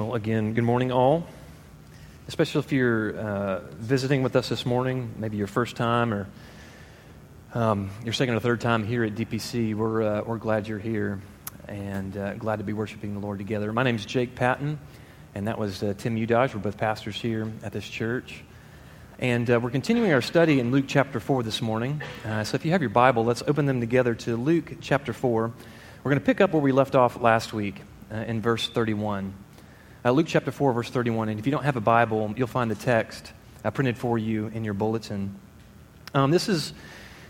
Well, again, good morning, all. Especially if you're uh, visiting with us this morning, maybe your first time or um, your second or third time here at DPC, we're, uh, we're glad you're here and uh, glad to be worshiping the Lord together. My name is Jake Patton, and that was uh, Tim Udaj. We're both pastors here at this church. And uh, we're continuing our study in Luke chapter 4 this morning. Uh, so if you have your Bible, let's open them together to Luke chapter 4. We're going to pick up where we left off last week in verse 31. Uh, Luke chapter 4, verse 31. And if you don't have a Bible, you'll find the text uh, printed for you in your bulletin. Um, this is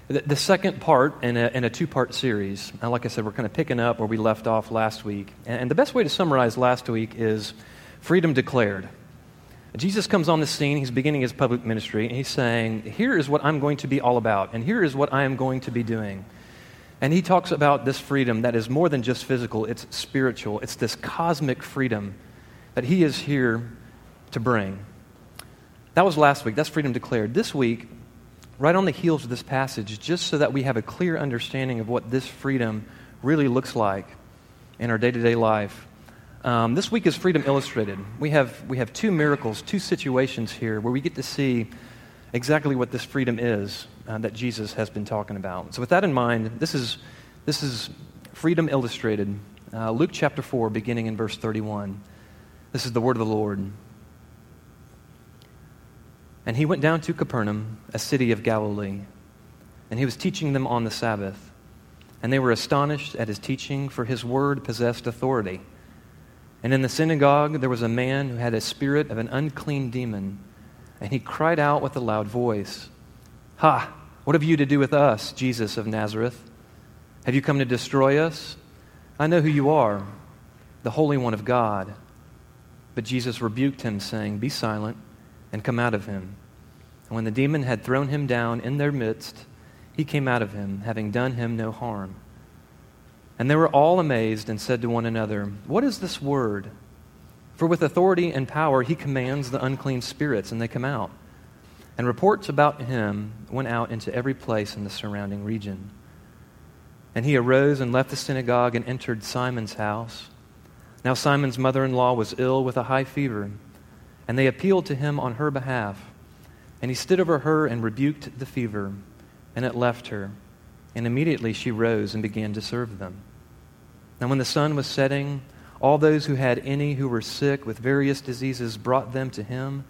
the, the, second part in a, a two part series. Uh, like I said, we're kind of picking up where we left off last week. And, and the best way to summarize last week is freedom declared. Jesus comes on the scene, he's beginning his public ministry, and he's saying, Here is what I'm going to be all about, and here is what I am going to be doing. And he talks about this freedom that is more than just physical, it's spiritual. It's this cosmic freedom that He is here to bring. That was last week. That's freedom declared. This week, right on the heels of this passage, just so that we have a clear understanding of what this freedom really looks like in our day to day life. Um, this week is Freedom Illustrated. We have, we have two miracles, two situations here where we get to see exactly what this freedom is uh, that Jesus has been talking about. So, with that in mind, this is, this is Freedom Illustrated, uh, Luke chapter 4, beginning in verse 31. This is the word of the Lord. And he went down to Capernaum, a city of Galilee, and he was teaching them on the Sabbath. And they were astonished at his teaching, for his word possessed authority. And in the synagogue there was a man who had a spirit of an unclean demon, and he cried out with a loud voice, Ha! What have you to do with us, Jesus of Nazareth? Have you come to destroy us? I know who you are, the Holy One of God. But Jesus rebuked him, saying, Be silent and come out of him. And when the demon had thrown him down in their midst, he came out of him, having done him no harm. And they were all amazed and said to one another, What is this word? For with authority and power he commands the unclean spirits, and they come out. And reports about him went out into every place in the surrounding region. And he arose and left the synagogue and entered Simon's house. Now Simon's mother in law was ill with a high fever, and they appealed to him on her behalf. And he stood over her and rebuked the fever, and it left her. And immediately she rose and began to serve them. Now, when the sun was setting, all those who had any who were sick with various diseases brought them to him,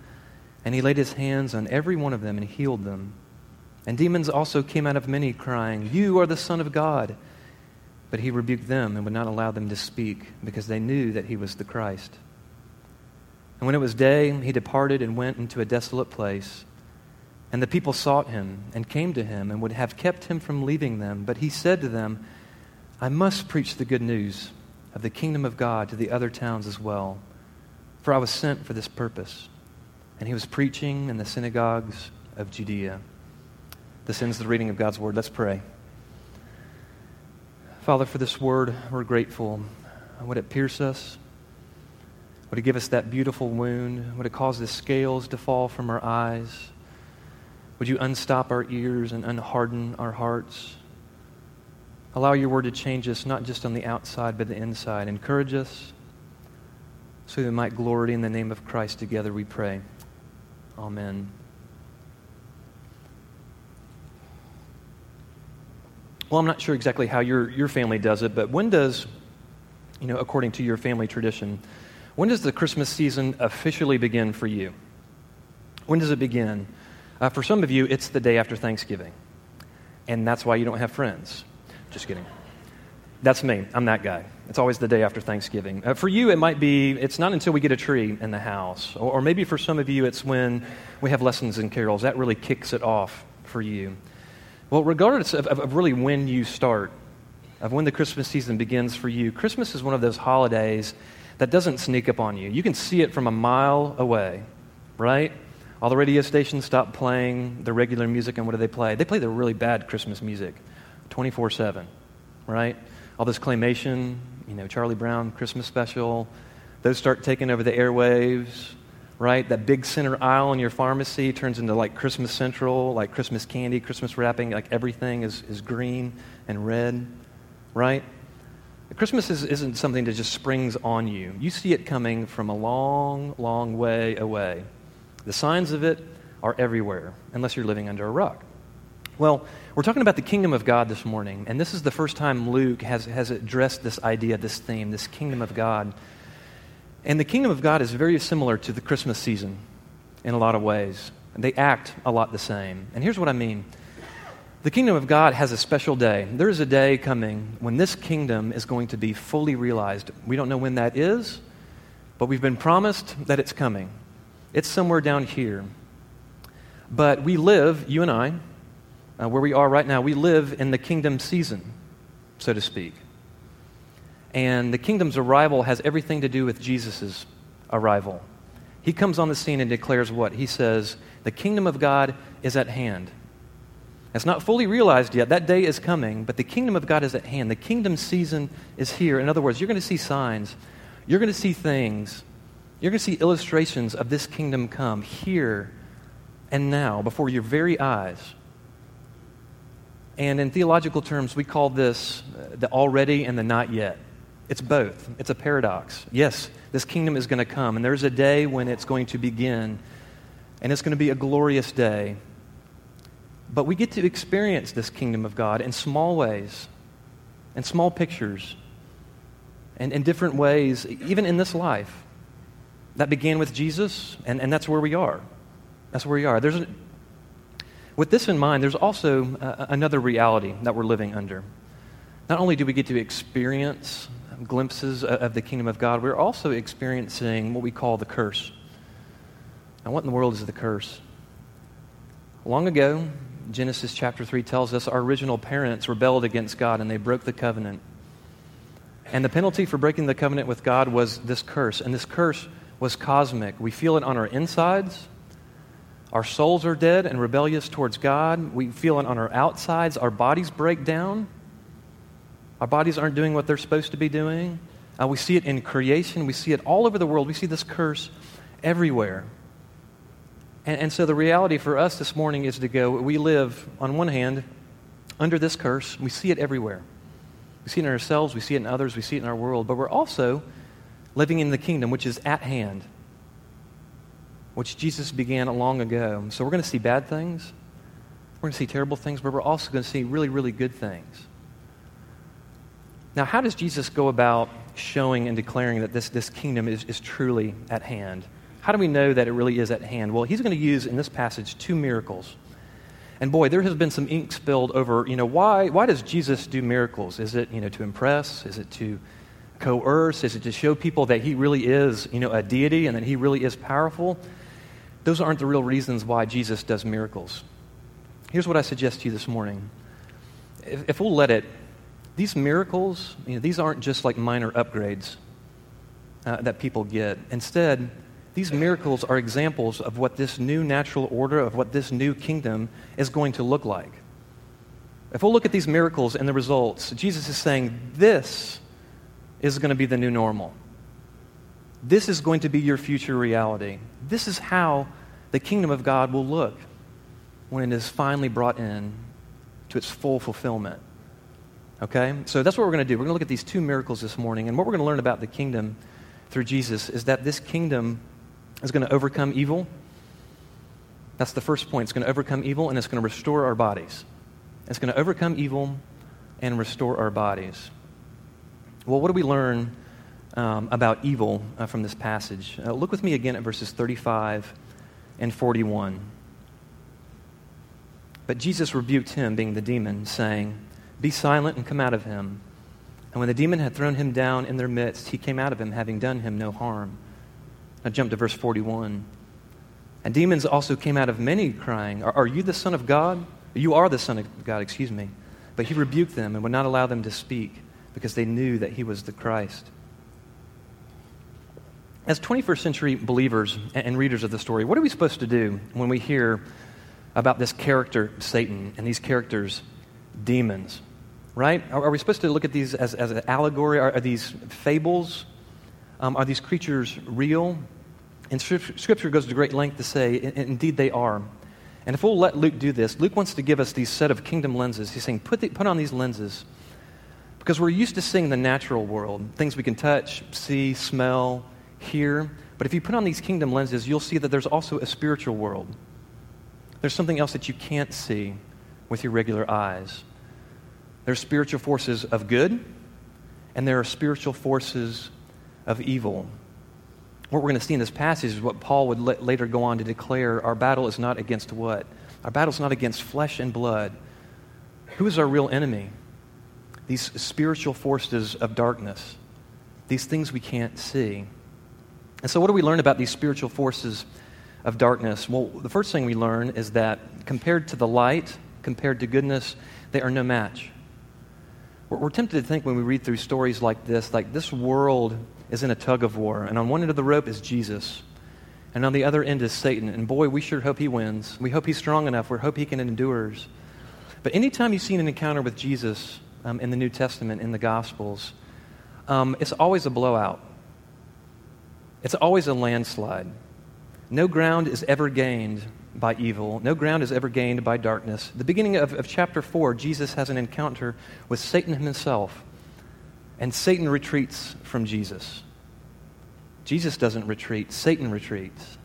and he laid his hands on every one of them and healed them. And demons also came out of many, crying, You are the Son of God. But he rebuked them and would not allow them to speak because they knew that he was the Christ. And when it was day, he departed and went into a desolate place. And the people sought him and came to him and would have kept him from leaving them. But he said to them, I must preach the good news of the kingdom of God to the other towns as well, for I was sent for this purpose. And he was preaching in the synagogues of Judea. This ends the reading of God's word. Let's pray. Father, for this word, we're grateful. Would it pierce us? Would it give us that beautiful wound? Would it cause the scales to fall from our eyes? Would you unstop our ears and unharden our hearts? Allow your word to change us, not just on the outside, but the inside. Encourage us so that we might glory in the name of Christ together, we pray. Amen. Well, I'm not sure exactly how your, your family does it, but when does, you know, according to your family tradition, when does the Christmas season officially begin for you? When does it begin? Uh, for some of you, it's the day after Thanksgiving. And that's why you don't have friends. Just kidding. That's me. I'm that guy. It's always the day after Thanksgiving. Uh, for you, it might be, it's not until we get a tree in the house. Or, or maybe for some of you, it's when we have lessons and carols. That really kicks it off for you. Well, regardless of, of, of really when you start, of when the Christmas season begins for you, Christmas is one of those holidays that doesn't sneak up on you. You can see it from a mile away, right? All the radio stations stop playing the regular music, and what do they play? They play the really bad Christmas music 24 7, right? All this claymation, you know, Charlie Brown Christmas special, those start taking over the airwaves right? That big center aisle in your pharmacy turns into like Christmas Central, like Christmas candy, Christmas wrapping, like everything is, is green and red, right? Christmas is, isn't something that just springs on you. You see it coming from a long, long way away. The signs of it are everywhere, unless you're living under a rock. Well, we're talking about the kingdom of God this morning, and this is the first time Luke has, has addressed this idea, this theme, this kingdom of God. And the kingdom of God is very similar to the Christmas season in a lot of ways. They act a lot the same. And here's what I mean the kingdom of God has a special day. There is a day coming when this kingdom is going to be fully realized. We don't know when that is, but we've been promised that it's coming. It's somewhere down here. But we live, you and I, uh, where we are right now, we live in the kingdom season, so to speak. And the kingdom's arrival has everything to do with Jesus' arrival. He comes on the scene and declares what? He says, The kingdom of God is at hand. It's not fully realized yet. That day is coming, but the kingdom of God is at hand. The kingdom season is here. In other words, you're going to see signs, you're going to see things, you're going to see illustrations of this kingdom come here and now before your very eyes. And in theological terms, we call this uh, the already and the not yet. It's both. It's a paradox. Yes, this kingdom is going to come, and there's a day when it's going to begin, and it's going to be a glorious day. But we get to experience this kingdom of God in small ways, in small pictures, and in different ways, even in this life. That began with Jesus, and, and that's where we are. That's where we are. There's a, with this in mind, there's also uh, another reality that we're living under. Not only do we get to experience glimpses of the kingdom of God, we're also experiencing what we call the curse. Now, what in the world is the curse? Long ago, Genesis chapter 3 tells us our original parents rebelled against God and they broke the covenant. And the penalty for breaking the covenant with God was this curse. And this curse was cosmic. We feel it on our insides. Our souls are dead and rebellious towards God. We feel it on our outsides. Our bodies break down. Our bodies aren't doing what they're supposed to be doing. Uh, we see it in creation. We see it all over the world. We see this curse everywhere. And, and so the reality for us this morning is to go, we live, on one hand, under this curse. We see it everywhere. We see it in ourselves, we see it in others, we see it in our world, but we're also living in the kingdom, which is at hand, which Jesus began long ago. So we're going to see bad things, we're going to see terrible things, but we're also going to see really, really good things. Now, how does Jesus go about showing and declaring that this, this kingdom is, is truly at hand? How do we know that it really is at hand? Well, he's going to use in this passage two miracles. And boy, there has been some ink spilled over, you know, why, why does Jesus do miracles? Is it, you know, to impress? Is it to coerce? Is it to show people that he really is, you know, a deity and that he really is powerful? Those aren't the real reasons why Jesus does miracles. Here's what I suggest to you this morning. If, if we'll let it, these miracles, you know, these aren't just like minor upgrades uh, that people get. Instead, these miracles are examples of what this new natural order, of what this new kingdom is going to look like. If we'll look at these miracles and the results, Jesus is saying this is going to be the new normal. This is going to be your future reality. This is how the kingdom of God will look when it is finally brought in to its full fulfillment. Okay? So that's what we're going to do. We're going to look at these two miracles this morning. And what we're going to learn about the kingdom through Jesus is that this kingdom is going to overcome evil. That's the first point. It's going to overcome evil and it's going to restore our bodies. It's going to overcome evil and restore our bodies. Well, what do we learn um, about evil uh, from this passage? Uh, look with me again at verses 35 and 41. But Jesus rebuked him, being the demon, saying, Be silent and come out of him. And when the demon had thrown him down in their midst, he came out of him, having done him no harm. Now jump to verse 41. And demons also came out of many, crying, Are, are you the Son of God? You are the Son of God, excuse me. But he rebuked them and would not allow them to speak because they knew that he was the Christ. As 21st century believers and readers of the story, what are we supposed to do when we hear about this character, Satan, and these characters, demons? Right? Are, we supposed to look at these as, as an allegory? Are, are these fables? Um, are these creatures real? And Scripture goes to great length to say, indeed they are. And if we'll let Luke do this, Luke wants to give us these set of kingdom lenses. He's saying, put, the, put on these lenses Because we're used to seeing the natural world, things we can touch, see, smell, hear. But if you put on these kingdom lenses, you'll see that there's also a spiritual world. There's something else that you can't see with your regular eyes. There's spiritual forces of good, and there are spiritual forces of evil. What we're going to see in this passage is what Paul would later go on to declare our battle is not against what? Our battle is not against flesh and blood. Who is our real enemy? These spiritual forces of darkness, these things we can't see. And so, what do we learn about these spiritual forces of darkness? Well, the first thing we learn is that compared to the light, compared to goodness, they are no match. We're, we're tempted to think when we read through stories like this, like this world is in a tug of war, and on one end of the rope is Jesus, and on the other end is Satan. And boy, we sure hope he wins. We hope he's strong enough. We hope he can endure. But anytime you see an encounter with Jesus um, in the New Testament, in the Gospels, um, it's always a blowout. It's always a landslide. No ground is ever gained by evil. No ground is ever gained by darkness. The beginning of, of chapter 4, Jesus has an encounter with Satan himself, and Satan retreats from Jesus. Jesus doesn't retreat, Satan retreats.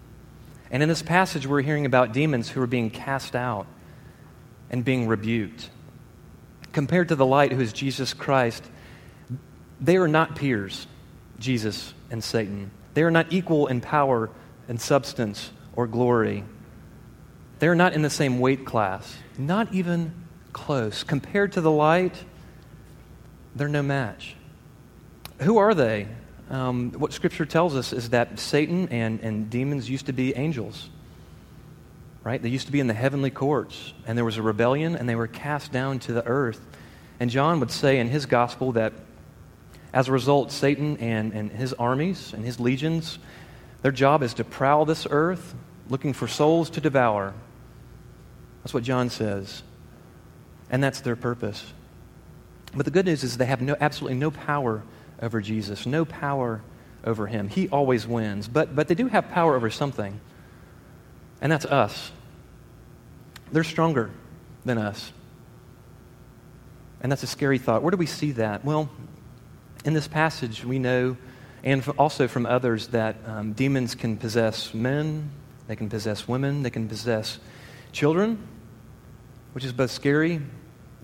And in this passage, we're hearing about demons who are being cast out and being rebuked. Compared to the light, who is Jesus Christ, they are not peers, Jesus and Satan. They are not equal in power and substance or glory. They're not in the same weight class, not even close. Compared to the light, they're no match. Who are they? Um, what Scripture tells us is that Satan and, and demons used to be angels, right? They used to be in the heavenly courts, and there was a rebellion, and they were cast down to the earth. And John would say in his gospel that as a result, Satan and, and his armies and his legions, their job is to prowl this earth looking for souls to devour. That's what John says. And that's their purpose. But the good news is they have no, absolutely no power over Jesus, no power over him. He always wins. But, but they do have power over something, and that's us. They're stronger than us. And that's a scary thought. Where do we see that? Well, in this passage, we know, and also from others, that um, demons can possess men, they can possess women, they can possess children, which is both scary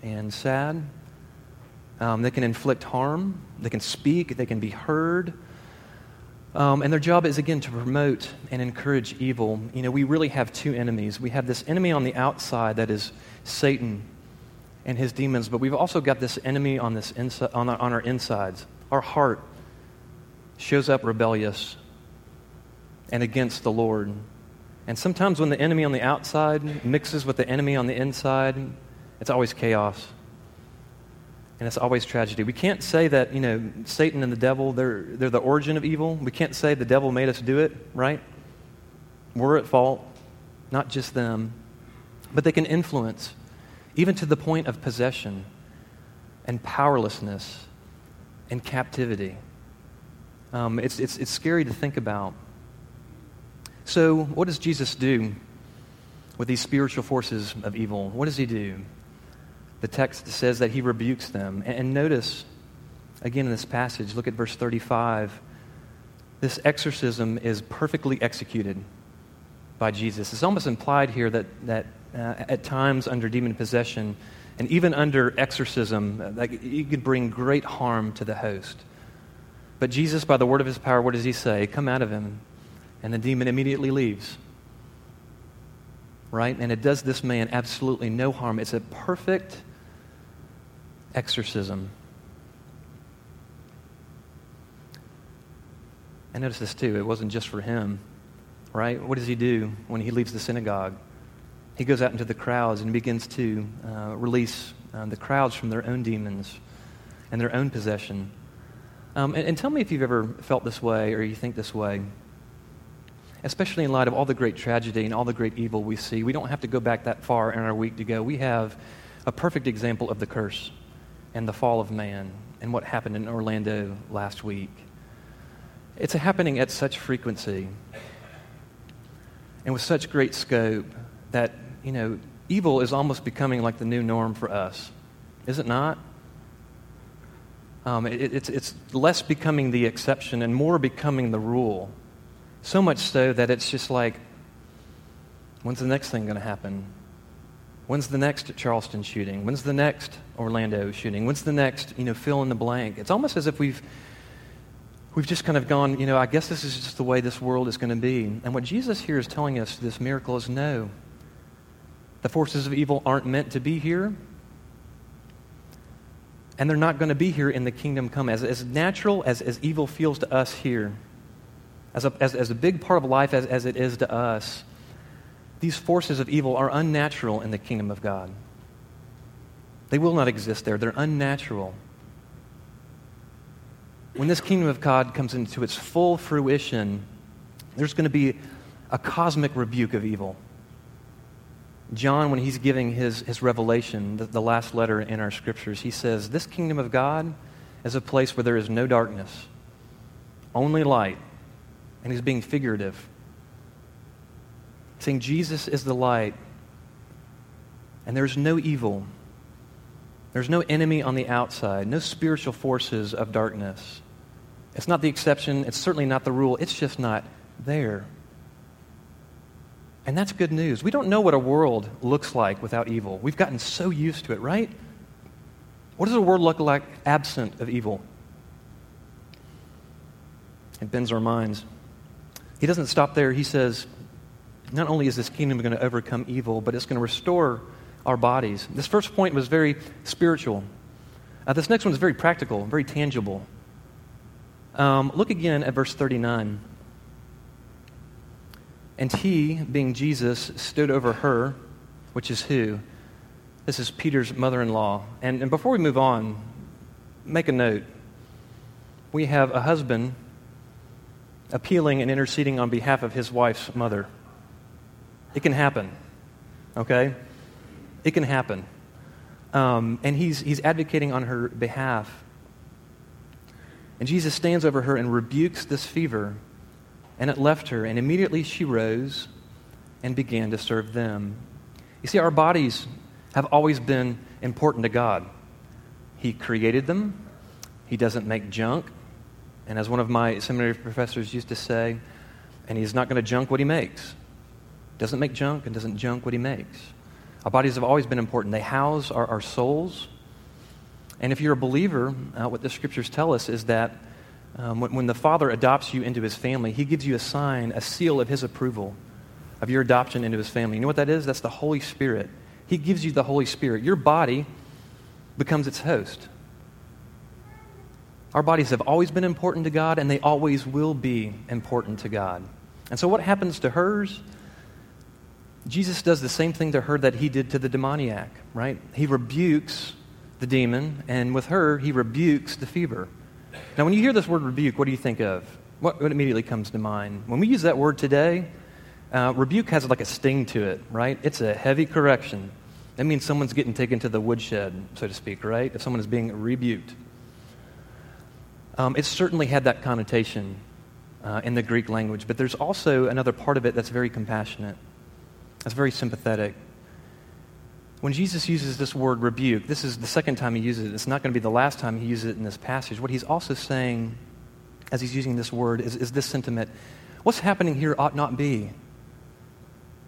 and sad. Um, they can inflict harm, they can speak, they can be heard. Um, and their job is, again, to promote and encourage evil. You know, we really have two enemies. We have this enemy on the outside that is Satan and his demons, but we've also got this enemy on, this insi- on, our, on our insides. Our heart shows up rebellious and against the Lord. And sometimes when the enemy on the outside mixes with the enemy on the inside, it's always chaos. And it's always tragedy. We can't say that, you know, Satan and the devil, they're, they're the origin of evil. We can't say the devil made us do it, right? We're at fault, not just them. But they can influence, even to the point of possession and powerlessness and captivity. Um, it's, it's, it's scary to think about. So, what does Jesus do with these spiritual forces of evil? What does he do? The text says that he rebukes them. And, notice, again in this passage, look at verse 35. This exorcism is perfectly executed by Jesus. It's almost implied here that, that uh, at times under demon possession, and even under exorcism, like, you could bring great harm to the host. But Jesus, by the word of his power, what does he say? Come out of him and the demon immediately leaves. Right? And it does this man absolutely no harm. It's a perfect exorcism. And notice this too. It wasn't just for him. Right? What does he do when he leaves the synagogue? He goes out into the crowds and begins to uh, release uh, the crowds from their own demons and their own possession. Um, and, and tell me if you've ever felt this way or you think this way especially in light of all the great tragedy and all the great evil we see. We don't have to go back that far in our week to go. We have a perfect example of the curse and the fall of man and what happened in Orlando last week. It's happening at such frequency and with such great scope that, you know, evil is almost becoming like the new norm for us. Is it not? Um, it, it's, it's less becoming the exception and more becoming the rule. So much so that it's just like, when's the next thing going to happen? When's the next Charleston shooting? When's the next Orlando shooting? When's the next, you know, fill in the blank? It's almost as if we've, we've just kind of gone, you know, I guess this is just the way this world is going to be. And what Jesus here is telling us, this miracle, is no. The forces of evil aren't meant to be here. And they're not going to be here in the kingdom come. As, as natural as, as evil feels to us here, as a, as, as a big part of life as, as it is to us, these forces of evil are unnatural in the kingdom of God. They will not exist there. They're unnatural. When this kingdom of God comes into its full fruition, there's going to be a cosmic rebuke of evil. John, when he's giving his, his revelation, the, the last letter in our scriptures, he says, This kingdom of God is a place where there is no darkness, only light. And he's being figurative, saying, Jesus is the light, and there's no evil. There's no enemy on the outside, no spiritual forces of darkness. It's not the exception, it's certainly not the rule, it's just not there. And that's good news. We don't know what a world looks like without evil. We've gotten so used to it, right? What does a world look like absent of evil? It bends our minds. He doesn't stop there. He says, not only is this kingdom going to overcome evil, but it's going to restore our bodies. This first point was very spiritual. Uh, this next one is very practical, very tangible. Um, look again at verse 39. And he, being Jesus, stood over her, which is who? This is Peter's mother in law. And, and before we move on, make a note. We have a husband appealing and interceding on behalf of his wife's mother. It can happen, okay? It can happen. Um, and he's, he's advocating on her behalf. And Jesus stands over her and rebukes this fever and it left her, and immediately she rose and began to serve them. You see, our bodies have always been important to God. He created them, He doesn't make junk. And as one of my seminary professors used to say, and He's not going to junk what He makes. Doesn't make junk and doesn't junk what He makes. Our bodies have always been important. They house our, our souls. And if you're a believer, uh, what the scriptures tell us is that um, when, when the Father adopts you into his family, he gives you a sign, a seal of his approval of your adoption into his family. You know what that is? That's the Holy Spirit. He gives you the Holy Spirit. Your body becomes its host. Our bodies have always been important to God, and they always will be important to God. And so, what happens to hers? Jesus does the same thing to her that he did to the demoniac, right? He rebukes the demon, and with her, he rebukes the fever. Now, when you hear this word rebuke, what do you think of? What, what immediately comes to mind? When we use that word today, uh, rebuke has like a sting to it, right? It's a heavy correction. That means someone's getting taken to the woodshed, so to speak, right? If someone is being rebuked. Um, it certainly had that connotation uh, in the Greek language, but there's also another part of it that's very compassionate, that's very sympathetic. When Jesus uses this word rebuke, this is the second time he uses it. It's not going to be the last time he uses it in this passage. What he's also saying as he's using this word is, is this sentiment what's happening here ought not be.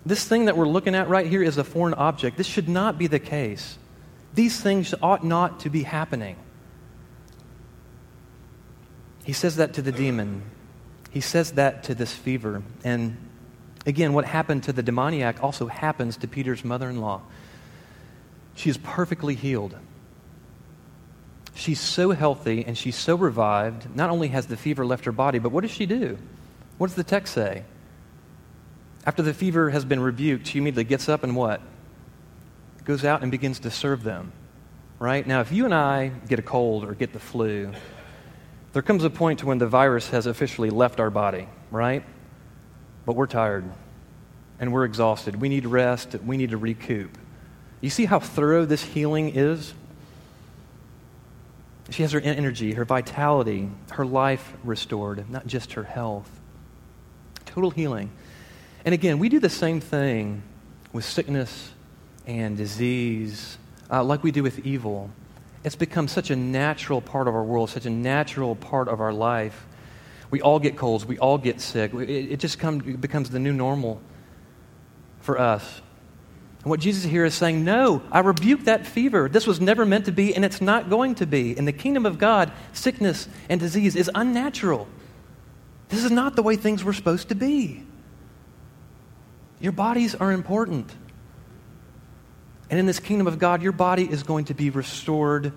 This thing that we're looking at right here is a foreign object. This should not be the case. These things ought not to be happening. He says that to the demon. He says that to this fever. And again, what happened to the demoniac also happens to Peter's mother in law. She is perfectly healed. She's so healthy and she's so revived. Not only has the fever left her body, but what does she do? What does the text say? After the fever has been rebuked, she immediately gets up and what? Goes out and begins to serve them. Right? Now, if you and I get a cold or get the flu, there comes a point to when the virus has officially left our body, right? But we're tired and we're exhausted. We need rest. We need to recoup. You see how thorough this healing is? She has her energy, her vitality, her life restored, not just her health. Total healing. And again, we do the same thing with sickness and disease, uh, like we do with evil. It's become such a natural part of our world, such a natural part of our life. We all get colds, we all get sick. It, it just come, it becomes the new normal for us. And what Jesus here is saying, no, I rebuke that fever. This was never meant to be, and it's not going to be. In the kingdom of God, sickness and disease is unnatural. This is not the way things were supposed to be. Your bodies are important. And in this kingdom of God, your body is going to be restored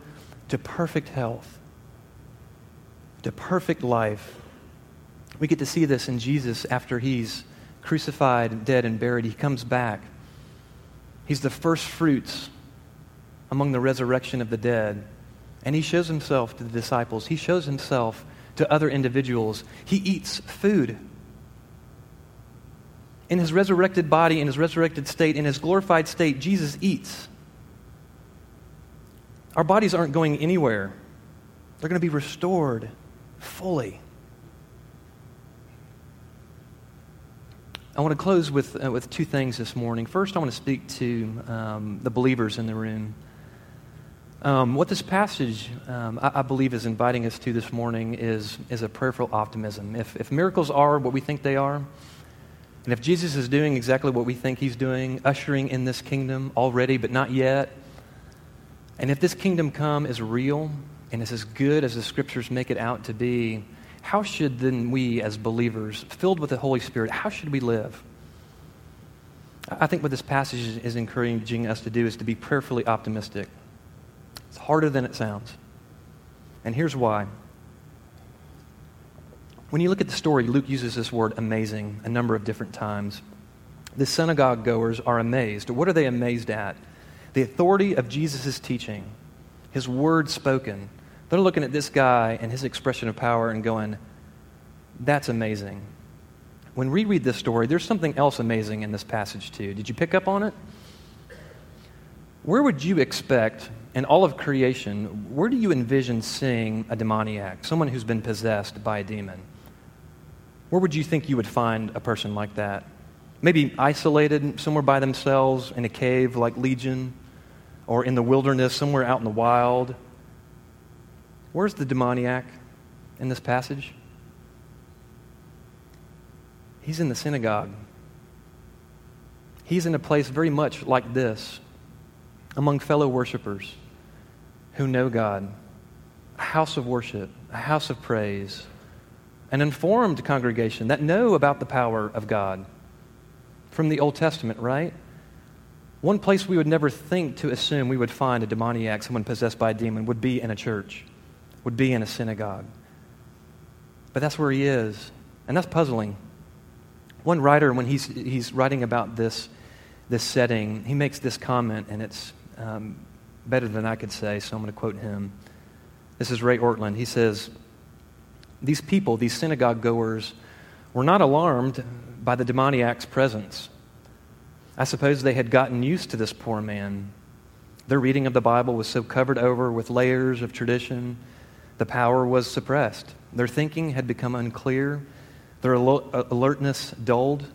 to perfect health, to perfect life. We get to see this in Jesus after he's crucified, and dead, and buried. He comes back. He's the first fruits among the resurrection of the dead. And he shows himself to the disciples. He shows himself to other individuals. He eats food. In his resurrected body, in his resurrected state, in his glorified state, Jesus eats. Our bodies aren't going anywhere, they're going to be restored fully. I want to close with, uh, with two things this morning. First, I want to speak to um, the believers in the room. Um, what this passage, um, I, I, believe, is inviting us to this morning is, is a prayerful optimism. If, if miracles are what we think they are, and if Jesus is doing exactly what we think he's doing, ushering in this kingdom already, but not yet, and if this kingdom come is real and is as good as the scriptures make it out to be, how should then we, as believers, filled with the Holy Spirit, how should we live? I think what this passage is encouraging us to do is to be prayerfully optimistic. It's harder than it sounds. And here's why. When you look at the story, Luke uses this word amazing a number of different times. The synagogue goers are amazed. What are they amazed at? The authority of Jesus' teaching, his word spoken, they're looking at this guy and his expression of power and going, that's amazing. When we read this story, there's something else amazing in this passage, too. Did you pick up on it? Where would you expect in all of creation, where do you envision seeing a demoniac, someone who's been possessed by a demon? Where would you think you would find a person like that? Maybe isolated somewhere by themselves in a cave like Legion, or in the wilderness, somewhere out in the wild Where's the demoniac in this passage? He's in the synagogue. He's in a place very much like this, among fellow worshipers who know God, a house of worship, a house of praise, an informed congregation that know about the power of God from the Old Testament, right? One place we would never think to assume we would find a demoniac, someone possessed by a demon, would be in a church would be in a synagogue. But that's where he is, and that's puzzling. One writer, when he's, he's writing about this, this setting, he makes this comment, and it's um, better than I could say, so I'm going to quote him. This is Ray Ortlund. He says, These people, these synagogue goers, were not alarmed by the demoniac's presence. I suppose they had gotten used to this poor man. Their reading of the Bible was so covered over with layers of tradition the power was suppressed. Their thinking had become unclear, their alertness dulled,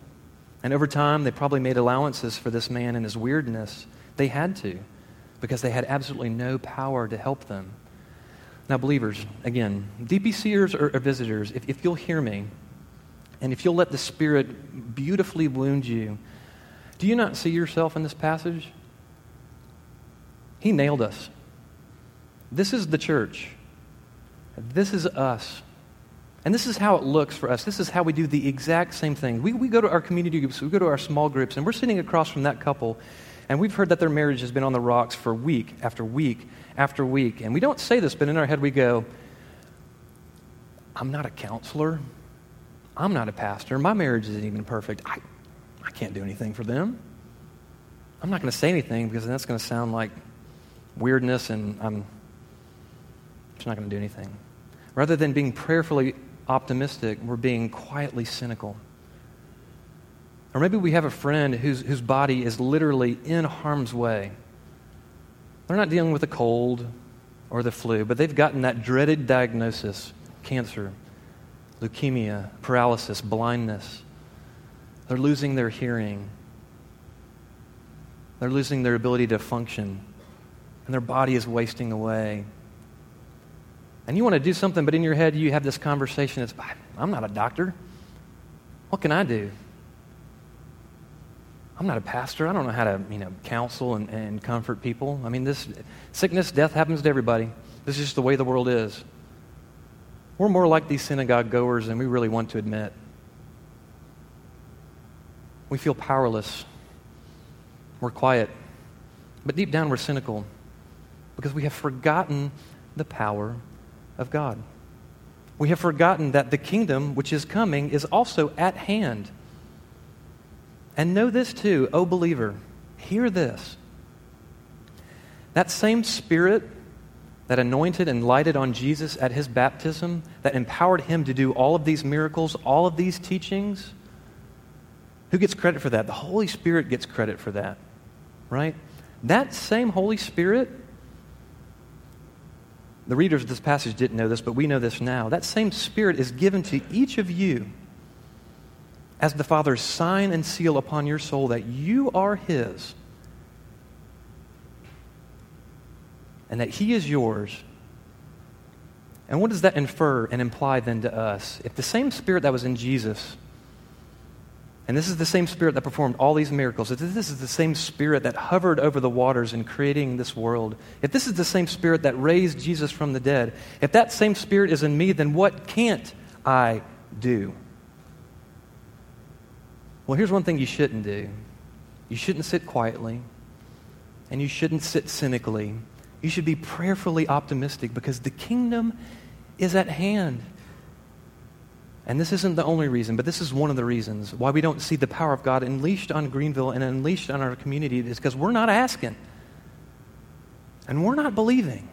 and over time they probably made allowances for this man and his weirdness. They had to, because they had absolutely no power to help them. Now, believers, again, DPCers or, or visitors, if, if you'll hear me, and if you'll let the Spirit beautifully wound you, do you not see yourself in this passage? He nailed us. This is the church. This is us. And this is how it looks for us. This is how we do the exact same thing. We, we go to our community groups, we go to our small groups, and we're sitting across from that couple, and we've heard that their marriage has been on the rocks for week after week after week. And we don't say this, but in our head we go, I'm not a counselor. I'm not a pastor. My marriage isn't even perfect. I, I can't do anything for them. I'm not going to say anything because that's going to sound like weirdness, and I'm just not going to do anything. Rather than being prayerfully optimistic, we're being quietly cynical. Or maybe we have a friend whose, whose body is literally in harm's way. They're not dealing with a cold or the flu, but they've gotten that dreaded diagnosis cancer, leukemia, paralysis, blindness. They're losing their hearing, they're losing their ability to function and their body is wasting away. And you want to do something, but in your head you have this conversation that's, I'm not a doctor. What can I do? I'm not a pastor. I don't know how to, you know, counsel and, and comfort people. I mean, this sickness, death happens to everybody. This is just the way the world is. We're more like these synagogue goers than we really want to admit. We feel powerless. We're quiet. But deep down, we're cynical because we have forgotten the power of God. We have forgotten that the kingdom which is coming is also at hand. And know this too, O believer, hear this. That same Spirit that anointed and lighted on Jesus at his baptism, that empowered him to do all of these miracles, all of these teachings, who gets credit for that? The Holy Spirit gets credit for that, right? That same Holy Spirit, the readers of this passage didn't know this, but we know this now. That same Spirit is given to each of you as the Father's sign and seal upon your soul that you are His and that He is yours. And what does that infer and imply then to us? If the same Spirit that was in Jesus, and this is the same Spirit that performed all these miracles, if this is the same Spirit that hovered over the waters in creating this world, if this is the same Spirit that raised Jesus from the dead, if that same Spirit is in me, then what can't I do? Well, here's one thing you shouldn't do you shouldn't sit quietly, and you shouldn't sit cynically. You should be prayerfully optimistic because the kingdom is at hand. And this isn't the only reason, but this is one of the reasons why we don't see the power of God unleashed on Greenville and unleashed on our community is because we're not asking. And we're not believing.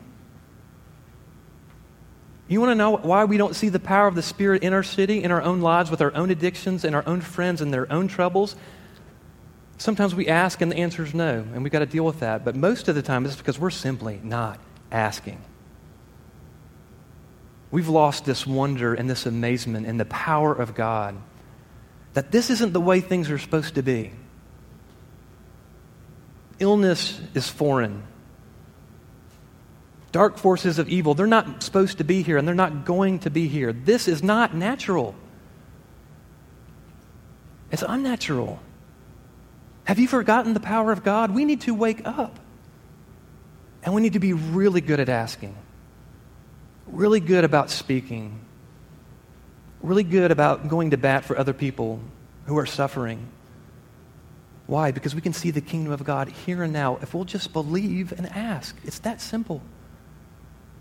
You want to know why we don't see the power of the Spirit in our city, in our own lives, with our own addictions, and our own friends and their own troubles? Sometimes we ask and the answer is no, and we've got to deal with that. But most of the time, it's because we're simply not asking. We've lost this wonder and this amazement in the power of God that this isn't the way things are supposed to be. Illness is foreign dark forces of evil. They're not supposed to be here and they're not going to be here. This is not natural. It's unnatural. Have you forgotten the power of God? We need to wake up. And we need to be really good at asking, really good about speaking, really good about going to bat for other people who are suffering. Why? Because we can see the kingdom of God here and now if we'll just believe and ask. It's that simple.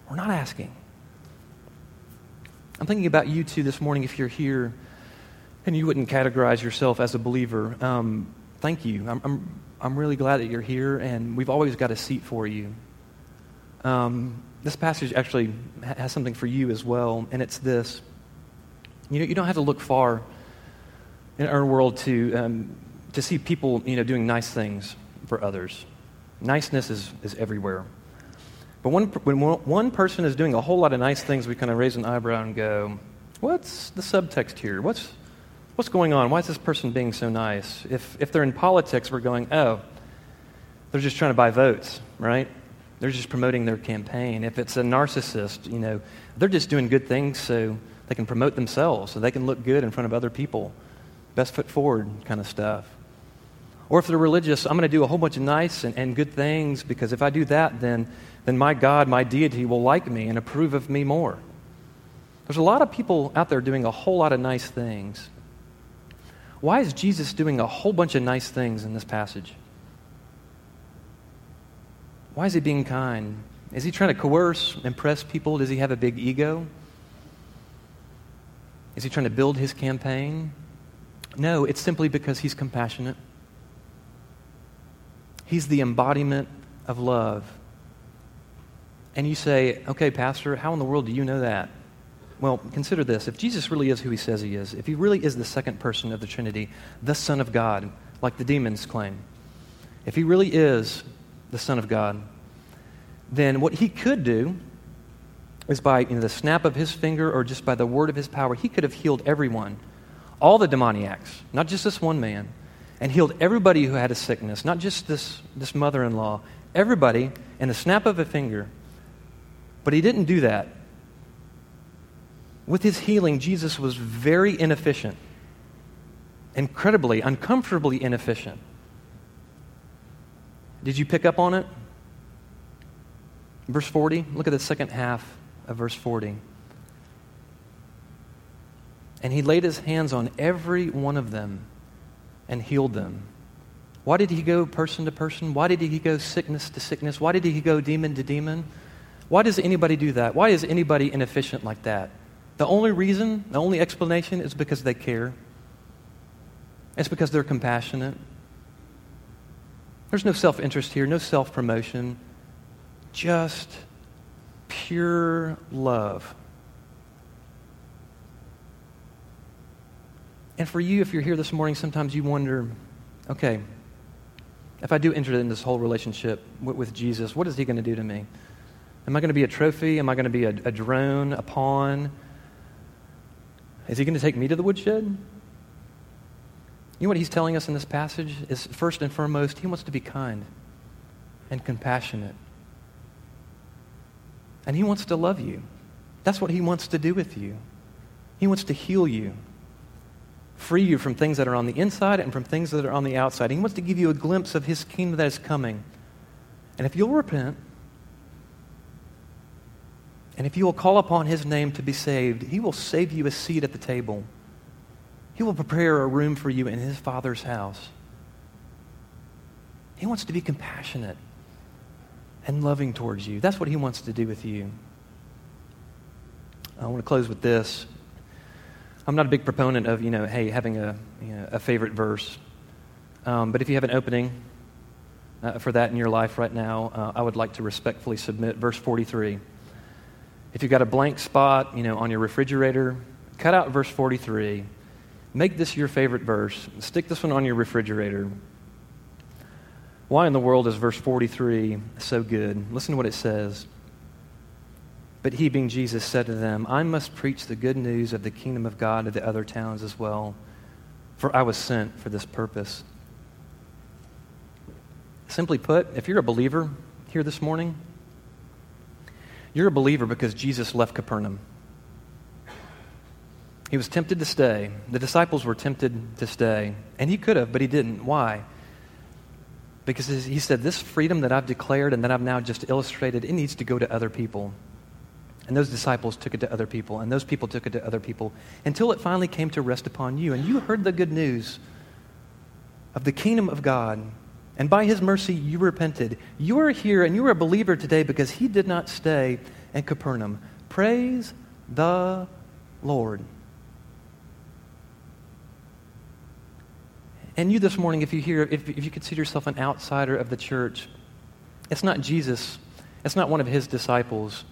We're not asking. I'm thinking about you too this morning if you're here and you wouldn't categorize yourself as a believer. Um, thank you. I'm, I'm, I'm, really glad that you're here, and we've always got a seat for you. Um, this passage actually has something for you as well, and it's this. You know, you don't have to look far in our world to, um, to see people, you know, doing nice things for others. Niceness is, is everywhere. But when, when one person is doing a whole lot of nice things, we kind of raise an eyebrow and go, what's the subtext here? What's, what's going on? Why is this person being so nice? If, if they're in politics, we're going, oh, they're just trying to buy votes, right? They're just promoting their campaign. If it's a narcissist, you know, they're just doing good things so they can promote themselves, so they can look good in front of other people. Best foot forward kind of stuff. Or if they're religious, I'm going to do a whole bunch of nice and, and good things because if I do that, then then my God, my deity, will like me and approve of me more. There's a lot of people out there doing a whole lot of nice things. Why is Jesus doing a whole bunch of nice things in this passage? Why is he being kind? Is he trying to coerce, impress people? Does he have a big ego? Is he trying to build his campaign? No, it's simply because he's compassionate. He's the embodiment of love and you say, okay, Pastor, how in the world do you know that? Well, consider this. If Jesus really is who he says he is, if he really is the second person of the Trinity, the Son of God, like the demons claim, if he really is the Son of God, then what he could do is by you know, the snap of his finger or just by the word of his power, he could have healed everyone, all the demoniacs, not just this one man, and healed everybody who had a sickness, not just this, this mother in law, Everybody in the snap of a finger. But he didn't do that. With his healing, Jesus was very inefficient, incredibly, uncomfortably inefficient. Did you pick up on it? Verse 40, look at the second half of verse 40. And he laid his hands on every one of them and healed them. Why did he go person to person? Why did he go sickness to sickness? Why did he go demon to demon? Why does anybody do that? Why is anybody inefficient like that? The only reason, the only explanation is because they care. It's because they're compassionate. There's no self interest here, no self promotion, just pure love. And for you, if you're here this morning, sometimes you wonder okay, if I do enter in this whole relationship with, with Jesus, what is he going to do to me? Am I going to be a trophy? Am I going to be a, a drone, a pawn? Is he going to take me to the woodshed? You know what he's telling us in this passage is first and foremost, he wants to be kind and compassionate. And he wants to love you. That's what he wants to do with you. He wants to heal you free you from things that are on the inside and from things that are on the outside. He wants to give you a glimpse of his kingdom that is coming. And if you'll repent, and if you will call upon his name to be saved, he will save you a seat at the table. He will prepare a room for you in his Father's house. He wants to be compassionate and loving towards you. That's what he wants to do with you. I want to close with this. I'm not a big proponent of, you know, hey, having a, you know, a favorite verse. Um, but if you have an opening uh, for that in your life right now, uh, I would like to respectfully submit verse 43. If you've got a blank spot, you know, on your refrigerator, cut out verse 43. Make this your favorite verse. Stick this one on your refrigerator. Why in the world is verse 43 so good? Listen to what it says. But he, being Jesus, said to them, I must preach the good news of the kingdom of God to the other towns as well, for I was sent for this purpose. Simply put, if you're a believer here this morning, you're a believer because Jesus left Capernaum. He was tempted to stay. The disciples were tempted to stay. And he could have, but he didn't. Why? Because he said, This freedom that I've declared and that I've now just illustrated, it needs to go to other people. And those disciples took it to other people, and those people took it to other people, until it finally came to rest upon you. And you heard the good news of the kingdom of God. And by his mercy, you repented. You are here, and you are a believer today because he did not stay in Capernaum. Praise the Lord. And you this morning, if you hear, if, if you consider yourself an outsider of the church, it's not Jesus, it's not one of his disciples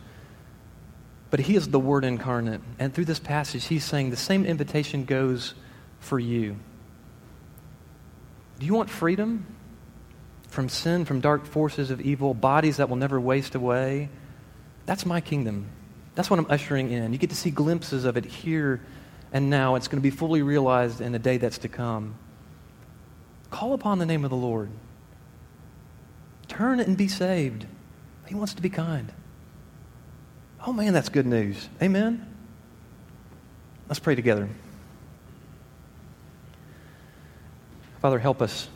but he is the Word incarnate. And through this passage, he's saying the same invitation goes for you. Do you want freedom from sin, from dark forces of evil, bodies that will never waste away? That's my kingdom. That's what I'm ushering in. You get to see glimpses of it here and now. It's going to be fully realized in the day that's to come. Call upon the name of the Lord. Turn and be saved. He wants to be kind. Oh man, that's good news. Amen? Let's pray together. Father, help us.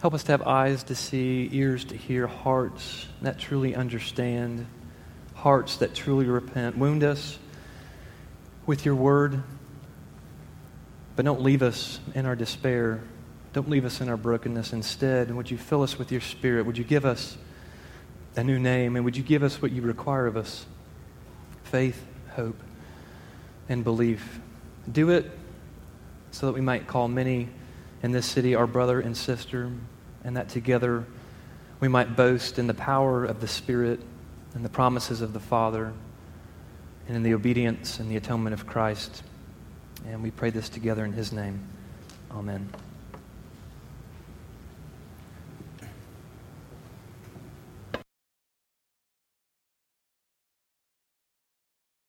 Help us to have eyes to see, ears to hear, hearts that truly understand, hearts that truly repent. Wound us with your word, but don't leave us in our despair. Don't leave us in our brokenness. Instead, would you fill us with your spirit? Would you give us a new name. And would you give us what you require of us? Faith, hope, and belief. Do it so that we might call many in this city our brother and sister, and that together we might boast in the power of the Spirit and the promises of the Father and in the obedience and the atonement of Christ. And we pray this together in His name. Amen.